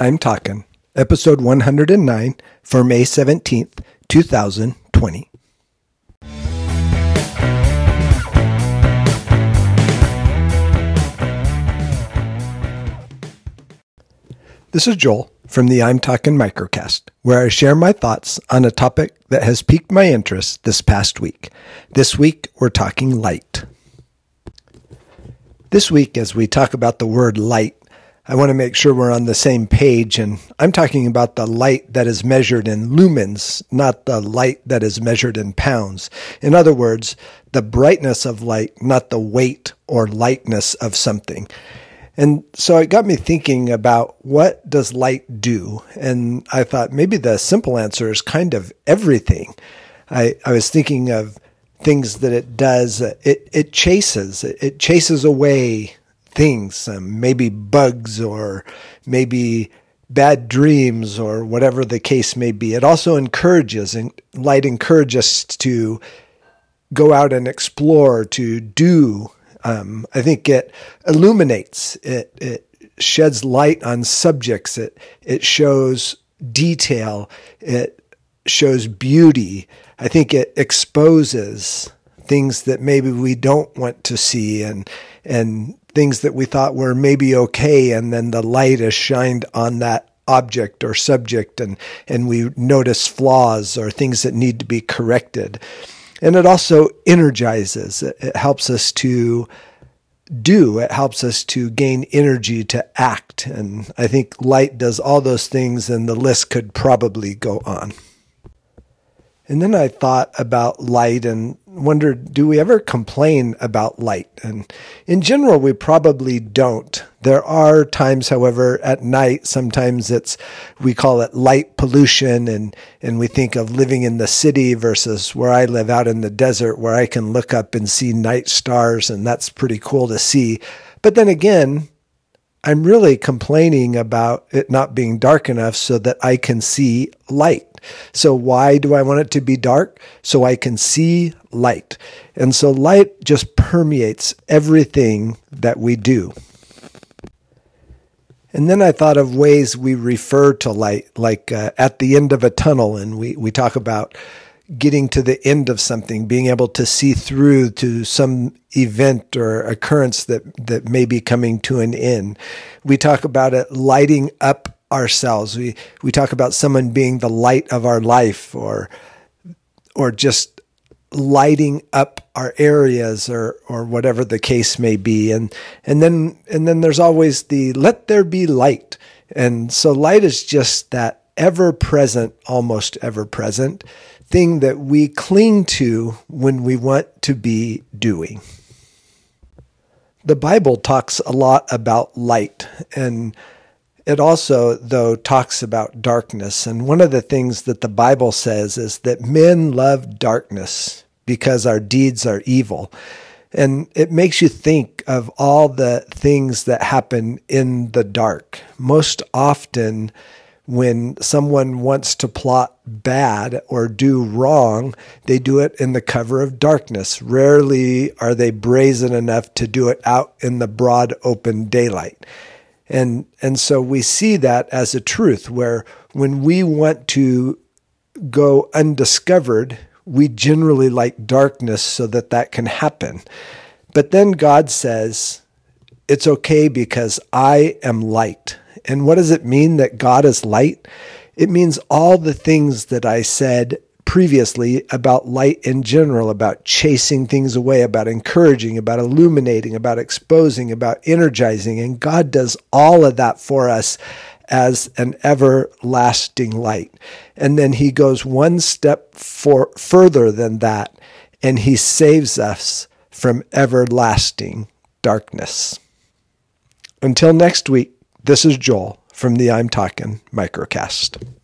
I'm Talking, episode 109 for May 17th, 2020. This is Joel from the I'm Talking Microcast, where I share my thoughts on a topic that has piqued my interest this past week. This week, we're talking light. This week, as we talk about the word light, I want to make sure we're on the same page. And I'm talking about the light that is measured in lumens, not the light that is measured in pounds. In other words, the brightness of light, not the weight or lightness of something. And so it got me thinking about what does light do? And I thought maybe the simple answer is kind of everything. I, I was thinking of things that it does. It, it chases, it chases away things, um, maybe bugs or maybe bad dreams or whatever the case may be. It also encourages, and light encourages us to go out and explore, to do. Um, I think it illuminates, it, it sheds light on subjects, it, it shows detail, it shows beauty. I think it exposes things that maybe we don't want to see and and things that we thought were maybe okay, and then the light is shined on that object or subject, and, and we notice flaws or things that need to be corrected. And it also energizes, it helps us to do. It helps us to gain energy to act. And I think light does all those things, and the list could probably go on. And then I thought about light and wondered, do we ever complain about light? And in general, we probably don't. There are times, however, at night, sometimes it's, we call it light pollution and, and we think of living in the city versus where I live out in the desert where I can look up and see night stars and that's pretty cool to see. But then again, I'm really complaining about it not being dark enough so that I can see light. So why do I want it to be dark? So I can see light. And so light just permeates everything that we do. And then I thought of ways we refer to light, like uh, at the end of a tunnel, and we, we talk about getting to the end of something, being able to see through to some event or occurrence that, that may be coming to an end. We talk about it lighting up ourselves. We we talk about someone being the light of our life or or just lighting up our areas or or whatever the case may be. And and then and then there's always the let there be light. And so light is just that ever present, almost ever present thing that we cling to when we want to be doing. The Bible talks a lot about light and it also, though, talks about darkness. And one of the things that the Bible says is that men love darkness because our deeds are evil. And it makes you think of all the things that happen in the dark. Most often, when someone wants to plot bad or do wrong, they do it in the cover of darkness. Rarely are they brazen enough to do it out in the broad open daylight. And, and so we see that as a truth where when we want to go undiscovered, we generally like darkness so that that can happen. But then God says, it's okay because I am light. And what does it mean that God is light? It means all the things that I said previously about light in general, about chasing things away, about encouraging, about illuminating, about exposing, about energizing. And God does all of that for us as an everlasting light. And then he goes one step for, further than that, and he saves us from everlasting darkness. Until next week, this is Joel from the I'm Talking Microcast.